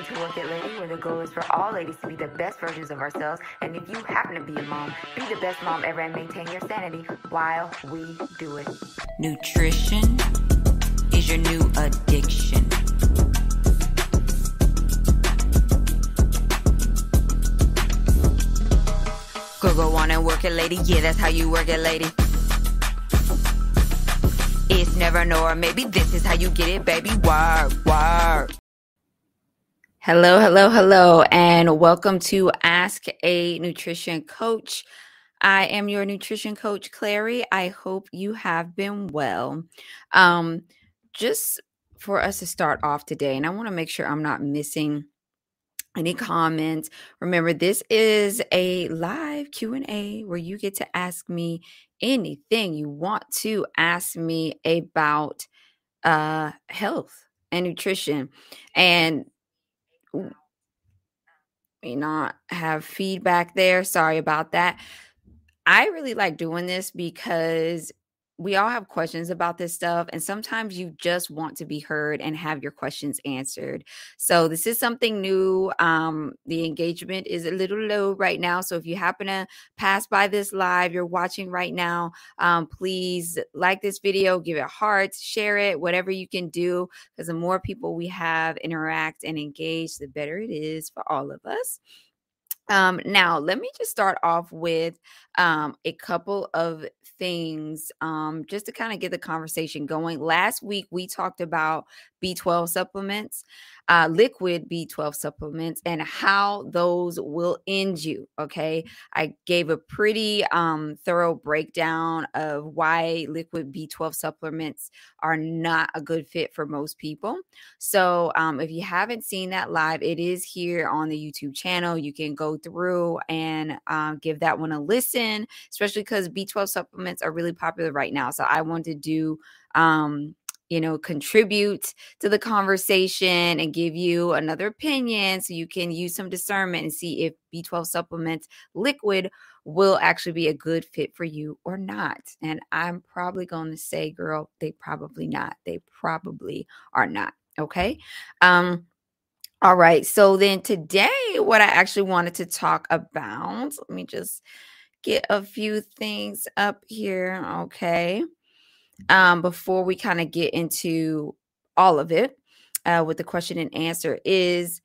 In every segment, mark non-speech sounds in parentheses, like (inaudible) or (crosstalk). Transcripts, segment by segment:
in To Work It Lady, where the goal is for all ladies to be the best versions of ourselves. And if you happen to be a mom, be the best mom ever and maintain your sanity while we do it. Nutrition is your new addiction. Go go on and work it, lady. Yeah, that's how you work it, lady. It's never nor maybe this is how you get it, baby. Work, work. Hello, hello, hello, and welcome to Ask a Nutrition Coach. I am your nutrition coach, Clary. I hope you have been well. Um, just for us to start off today, and I want to make sure I'm not missing any comments remember this is a live q&a where you get to ask me anything you want to ask me about uh health and nutrition and may not have feedback there. Sorry about that. I really like doing this because we all have questions about this stuff and sometimes you just want to be heard and have your questions answered. So this is something new um the engagement is a little low right now so if you happen to pass by this live you're watching right now um please like this video give it hearts share it whatever you can do because the more people we have interact and engage the better it is for all of us. Um, now, let me just start off with um, a couple of things um, just to kind of get the conversation going. Last week, we talked about B12 supplements, uh, liquid B12 supplements, and how those will end you. Okay. I gave a pretty um, thorough breakdown of why liquid B12 supplements are not a good fit for most people. So um, if you haven't seen that live, it is here on the YouTube channel. You can go through and um, give that one a listen, especially because B12 supplements are really popular right now. So I want to do um you know, contribute to the conversation and give you another opinion so you can use some discernment and see if B12 supplements liquid will actually be a good fit for you or not. And I'm probably going to say, girl, they probably not. They probably are not. Okay. Um, all right. So then today, what I actually wanted to talk about, let me just get a few things up here. Okay um, before we kind of get into all of it uh, with the question and answer is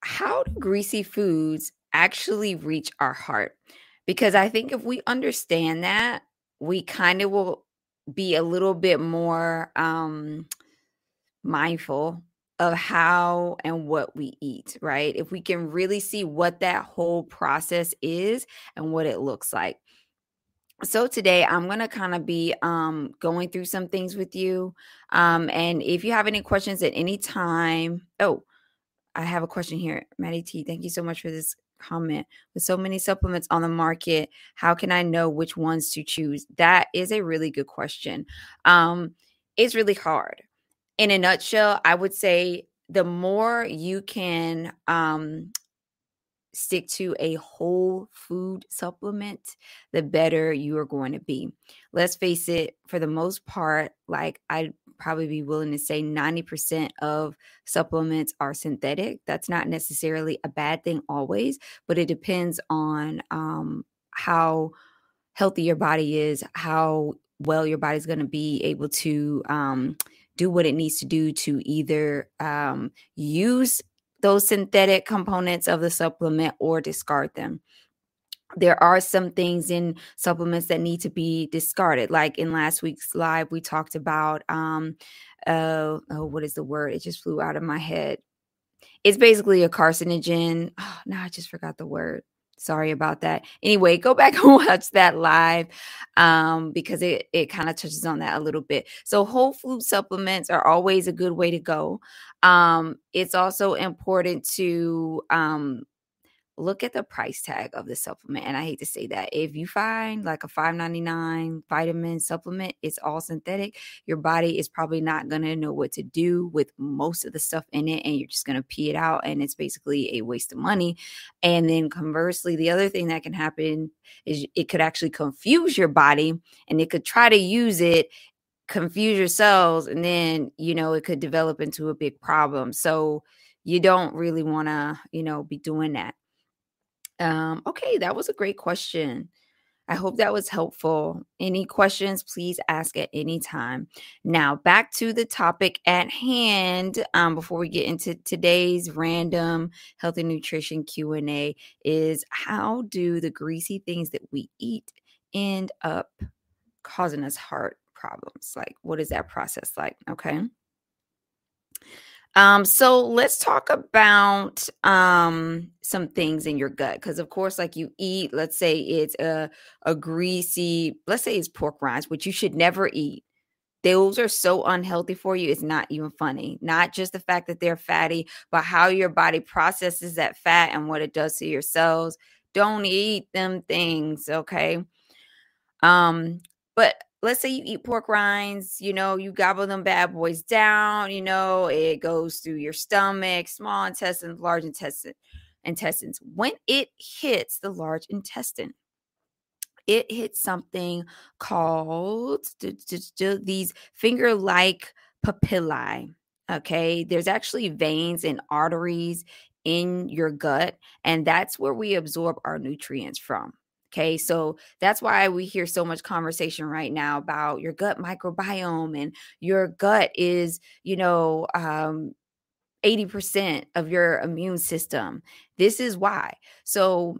how do greasy foods actually reach our heart? Because I think if we understand that, we kind of will be a little bit more um, mindful of how and what we eat, right? If we can really see what that whole process is and what it looks like so today i'm going to kind of be um, going through some things with you um, and if you have any questions at any time oh i have a question here maddie t thank you so much for this comment. With so many supplements on the market how can i know which ones to choose? That is a really good question. Um, it's really hard. In a nutshell i would say the more you can um, stick to a whole food supplement, the better you are going to be. Let's face it, for the most part, like I'd probably be willing to say 90% of supplements are synthetic. That's not necessarily a bad thing always, but it depends on um, how healthy your body is, how well your body's going to be able to um, do what it needs to do to either um, use those synthetic components of the supplement or discard them. There are some things in supplements that need to be discarded like in last week's live we talked about um uh oh what is the word? It just flew out of my head. It's basically a carcinogen. Oh, now i just forgot the word sorry about that. Anyway go back (laughs) and watch that live um, because it, it kind of touches on that a little bit. So whole food supplements are always a good way to go. Um, it's also important to um, look at the price tag of the supplement. And I hate to say that. If you find like a 5.99 vitamin supplement, it's all synthetic, your body is probably not going to know what to do with most of the stuff in it and you're just going to pee it out and it's basically a waste of money. And then conversely, the other thing that can happen is it could actually confuse your body and it could try to use it confuse your cells and then you know it could develop into a big problem so you don't really want to you know be doing that um okay that was a great question I hope that was helpful. Any questions, please ask at any time. Now, back to the topic at hand. Um, before we get into today's random health and nutrition Q and A, is how do the greasy things that we eat end up causing us heart problems? Like, what is that process like? Okay. Um, so let's talk about um some things in your gut because of course, like you eat, let's say it's a a greasy, let's say it's pork rinds, which you should never eat. Those are so unhealthy for you. It's not even funny. Not just the fact that they're fatty, but how your body processes that fat and what it does to your cells. Don't eat them things, okay? Um, but let's say you eat pork rinds, you know, you gobble them bad boys down, you know, it goes through your stomach, small intestines, large intestine, intestines. When it hits the large intestine, it hits something called these finger like papillae. Okay, there's actually veins and arteries in your gut, and that's where we absorb our nutrients from. Okay, so that's why we hear so much conversation right now about your gut microbiome and your gut is, you know, um, 80% of your immune system. This is why. So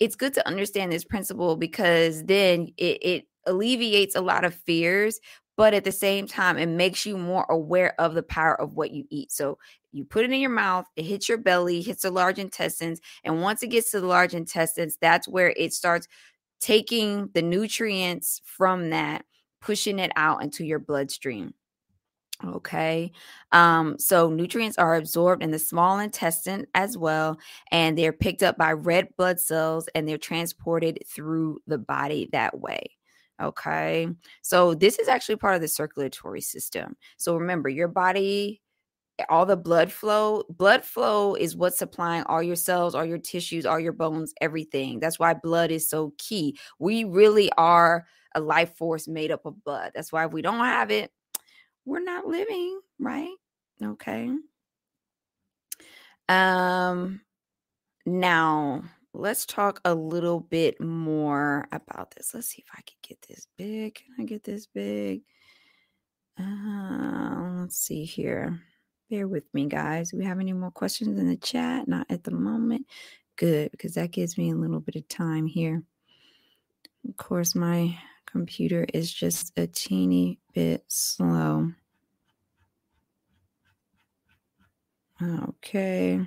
it's good to understand this principle because then it, it alleviates a lot of fears but at the same time it makes you more aware of the power of what you eat so you put it in your mouth it hits your belly hits the large intestines and once it gets to the large intestines that's where it starts taking the nutrients from that pushing it out into your bloodstream Okay. Um, so nutrients are absorbed in the small intestine as well, and they're picked up by red blood cells and they're transported through the body that way. Okay. So this is actually part of the circulatory system. So remember, your body, all the blood flow, blood flow is what's supplying all your cells, all your tissues, all your bones, everything. That's why blood is so key. We really are a life force made up of blood. That's why if we don't have it, we're not living, right? Okay. Um now let's talk a little bit more about this. Let's see if I can get this big. Can I get this big? Uh, let's see here. Bear with me, guys. We have any more questions in the chat? Not at the moment. Good, because that gives me a little bit of time here. Of course, my computer is just a teeny bit slow. Okay.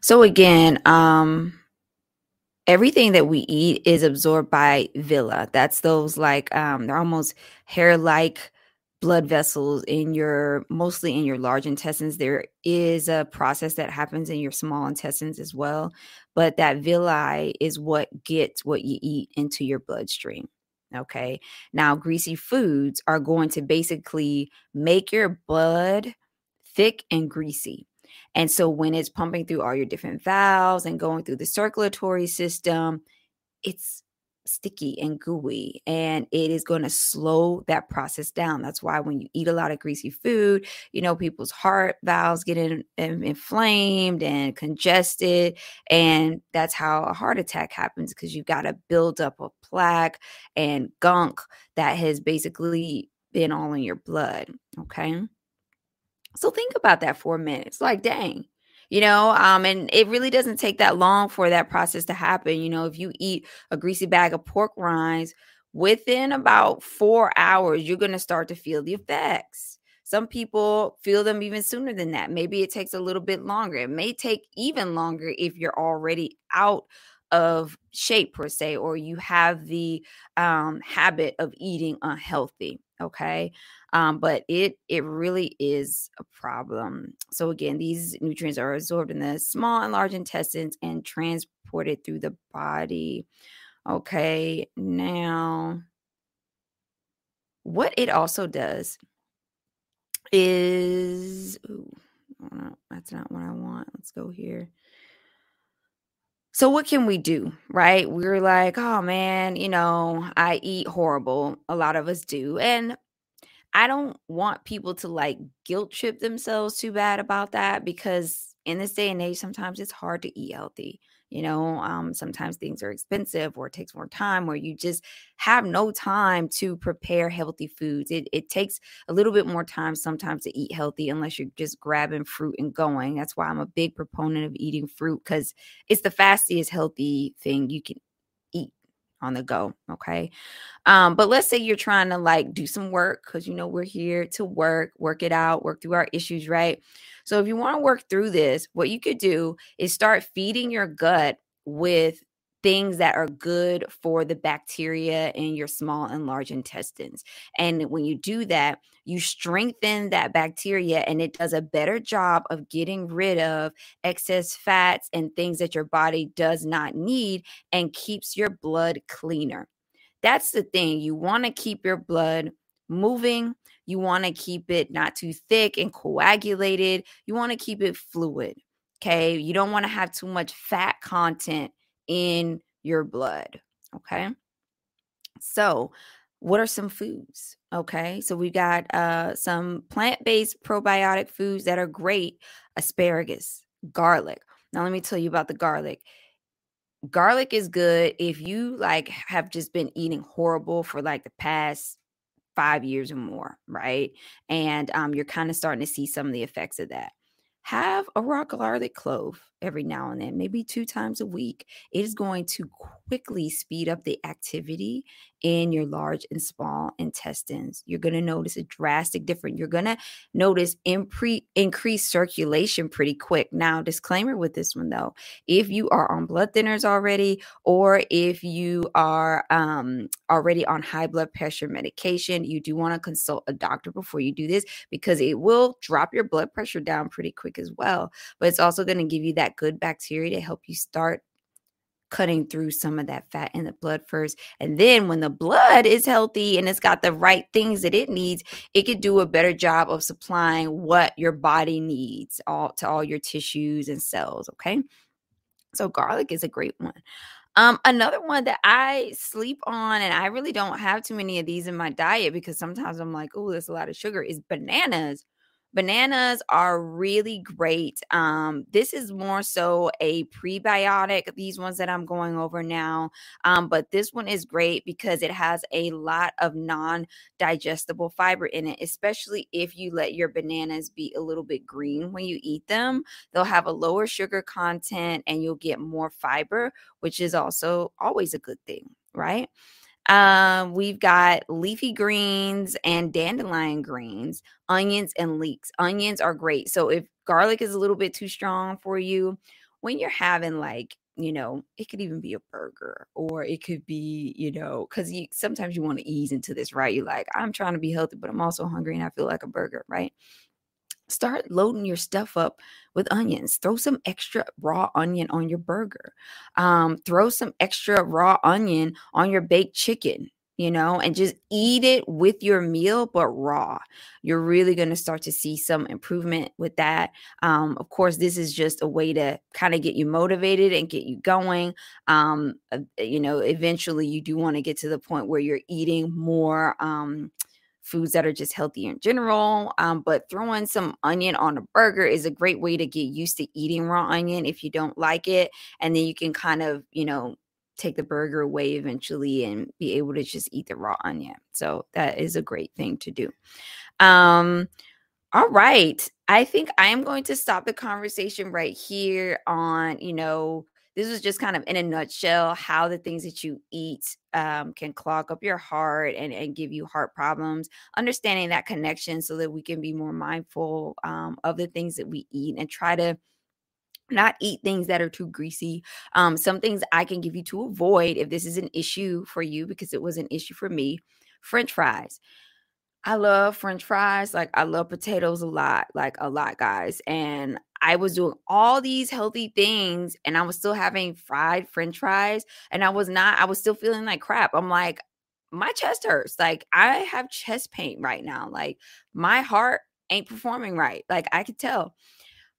So again, um everything that we eat is absorbed by villi. That's those like um they're almost hair-like blood vessels in your mostly in your large intestines. There is a process that happens in your small intestines as well, but that villi is what gets what you eat into your bloodstream. Okay. Now, greasy foods are going to basically make your blood thick and greasy. And so when it's pumping through all your different valves and going through the circulatory system, it's sticky and gooey and it is going to slow that process down. That's why when you eat a lot of greasy food, you know, people's heart valves get in, in, inflamed and congested. And that's how a heart attack happens because you've got a buildup of plaque and gunk that has basically been all in your blood. Okay. So think about that for a minute. It's like, dang, you know, um, and it really doesn't take that long for that process to happen. You know, if you eat a greasy bag of pork rinds, within about four hours, you're going to start to feel the effects. Some people feel them even sooner than that. Maybe it takes a little bit longer. It may take even longer if you're already out of shape per se or you have the um, habit of eating unhealthy okay? Um, but it it really is a problem. So again these nutrients are absorbed in the small and large intestines and transported through the body okay? Now what it also does is ooh, that's not what i want. Let's go here So, what can we do, right? We're like, oh man, you know, I eat horrible. A lot of us do. And I don't want people to like guilt trip themselves too bad about that because in this day and age, sometimes it's hard to eat healthy. You know, um, sometimes things are expensive or it takes more time, or you just have no time to prepare healthy foods. It, it takes a little bit more time sometimes to eat healthy unless you're just grabbing fruit and going. That's why I'm a big proponent of eating fruit because it's the fastest healthy thing you can eat on the go. Okay. Um, but let's say you're trying to like do some work because you know we're here to work, work it out, work through our issues, right? So if you want to work through this, what you could do is start feeding your gut with things that are good for the bacteria in your small and large intestines. And when you do that, you strengthen that bacteria and it does a better job of getting rid of excess fats and things that your body does not need and keeps your blood cleaner. That's the thing. You want to keep your blood moving. You want to keep it not too thick and coagulated. You want to keep it fluid. Okay. You don't want to have too much fat content in your blood. Okay. So, what are some foods? Okay. So, we got uh, some plant based probiotic foods that are great asparagus, garlic. Now, let me tell you about the garlic. Garlic is good if you like have just been eating horrible for like the past five years or more, right? And um, you're kind of starting to see some of the effects of that. Have a raw garlic clove every now and then, maybe two times a week. It is going to quickly speed up the activity in your large and small intestines. You're going to notice a drastic difference. You're going to notice impre- increased circulation pretty quick. Now, disclaimer with this one though, if you are on blood thinners already, or if you are um, already on high blood pressure medication, you do want to consult a doctor before you do this because it will drop your blood pressure down pretty quick as well. But it's also going to give you that good bacteria to help you start cutting through some of that fat in the blood first. And then when the blood is healthy and it's got the right things that it needs, it could do a better job of supplying what your body needs all to all your tissues and cells. Okay. So garlic is a great one. Um, another one that I sleep on, and I really don't have too many of these in my diet because sometimes I'm like, oh, there's a lot of sugar, is bananas. Bananas are really great. Um, this is more so a prebiotic, these ones that I'm going over now. Um, but this one is great because it has a lot of non digestible fiber in it, especially if you let your bananas be a little bit green when you eat them. They'll have a lower sugar content and you'll get more fiber, which is also always a good thing, right? Um, we've got leafy greens and dandelion greens, onions and leeks. Onions are great. So if garlic is a little bit too strong for you, when you're having like you know, it could even be a burger or it could be, you know, because you sometimes you want to ease into this, right? You're like, I'm trying to be healthy, but I'm also hungry and I feel like a burger, right? Start loading your stuff up with onions. Throw some extra raw onion on your burger. Um, throw some extra raw onion on your baked chicken, you know, and just eat it with your meal, but raw. You're really going to start to see some improvement with that. Um, of course, this is just a way to kind of get you motivated and get you going. Um, uh, you know, eventually you do want to get to the point where you're eating more. Um, foods that are just healthy in general. Um, but throwing some onion on a burger is a great way to get used to eating raw onion if you don't like it. And then you can kind of, you know, take the burger away eventually and be able to just eat the raw onion. So that is a great thing to do. Um, all right. I think I am going to stop the conversation right here on, you know, this is just kind of in a nutshell how the things that you eat um, can clog up your heart and, and give you heart problems understanding that connection so that we can be more mindful um, of the things that we eat and try to not eat things that are too greasy. Um, some things I can give you to avoid if this is an issue for you, because it was an issue for me. French fries. I love French fries. Like, I love potatoes a lot, like a lot, guys. And I was doing all these healthy things and I was still having fried french fries and I was not, I was still feeling like crap. I'm like, my chest hurts. Like, I have chest pain right now. Like, my heart ain't performing right. Like, I could tell.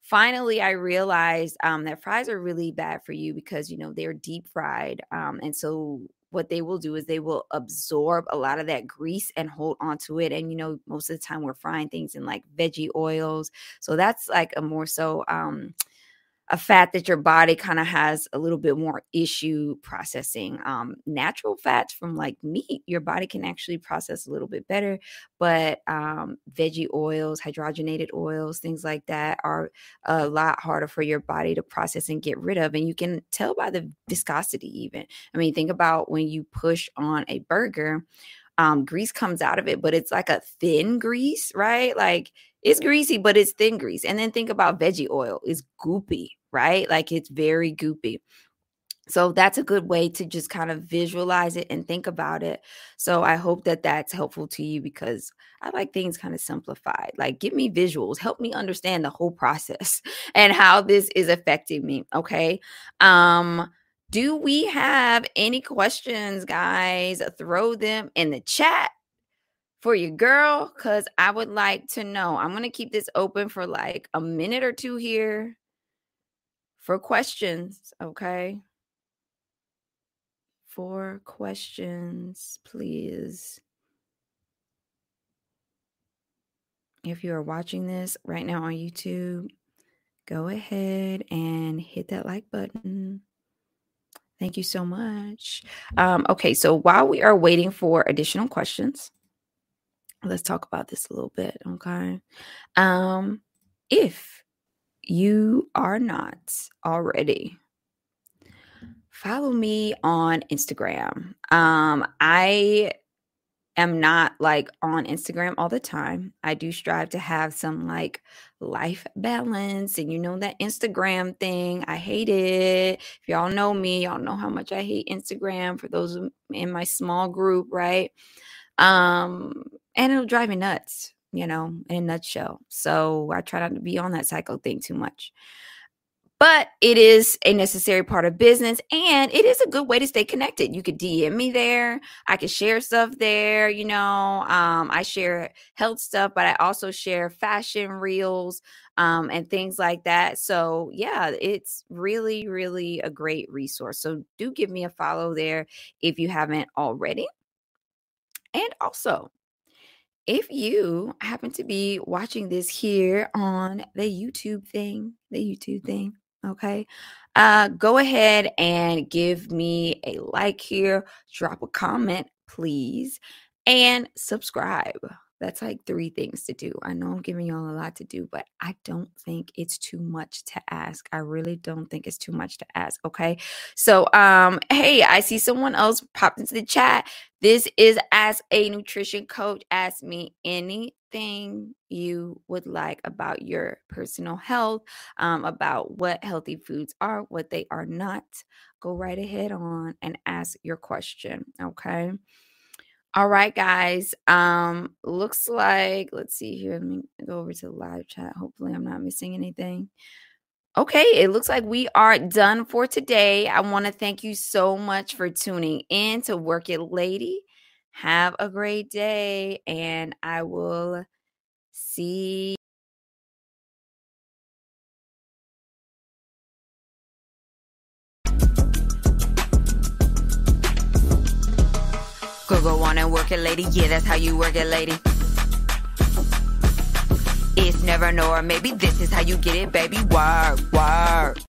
finally I realized um, that fries are really bad for you because you know they're deep fried, um, and so what they will do is they will absorb a lot of that grease and hold onto it. And you know, most of the time we're frying things in like veggie oils, so that's like a more so um, a fat that your body kind of has a little bit more issue processing. Um, natural fats from like meat, your body can actually process a little bit better, but um, veggie oils, hydrogenated oils, things like that are a lot harder for your body to process and get rid of. And you can tell by the viscosity, even. I mean, think about when you push on a burger. Um, grease comes out of it, but it's like a thin grease, right? Like it's greasy, but it's thin grease. And then think about veggie oil, it's goopy, right? Like it's very goopy. So that's a good way to just kind of visualize it and think about it. So I hope that that's helpful to you because I like things kind of simplified. Like give me visuals, help me understand the whole process (laughs) and how this is affecting me, okay? Um do we have any questions, guys? Throw them in the chat for your girl cuz I would like to know. I'm going to keep this open for like a minute or two here for questions, okay? For questions, please. If you are watching this right now on YouTube, go ahead and hit that like button. Thank you so much. Um, okay, so while we are waiting for additional questions, let's talk about this a little bit, okay? Um, if you are not already, follow me on Instagram. Um, I am not like on Instagram all the time. I do strive to have some like life balance. And you know that Instagram thing, I hate it. If y'all know me, y'all know how much I hate Instagram for those in my small group, right? Um, and it'll drive me nuts you know, in a nutshell. So I try not to be on that cycle thing too much. But it is a necessary part of business and it is a good way to stay connected. You could DM me there. I could share stuff there. You know, um, I share health stuff, but I also share fashion reels um, and things like that. So, yeah, it's really, really a great resource. So, do give me a follow there if you haven't already. And also, if you happen to be watching this here on the YouTube thing, the YouTube thing, okay, uh, go ahead and give me a like here, drop a comment, please, and subscribe. That's like three things to do. I know I'm giving y'all a lot to do, but I don't think it's too much to ask. I really don't think it's too much to ask. Okay. So, um, hey, I see someone else popped into the chat. This is Ask a Nutrition Coach. Ask me anything you would like about your personal health, um, about what healthy foods are, what they are not. Go right ahead on and ask your question. Okay. All right, guys. Um, looks like let's see here. Let me go over to the live chat. Hopefully, I'm not missing anything. Okay, it looks like we are done for today. I want to thank you so much for tuning in to Work It Lady. Have a great day, and I will see Go go on and work it, lady. Yeah, that's how you work it, lady. It's never nor maybe this is how you get it, baby. Work, work.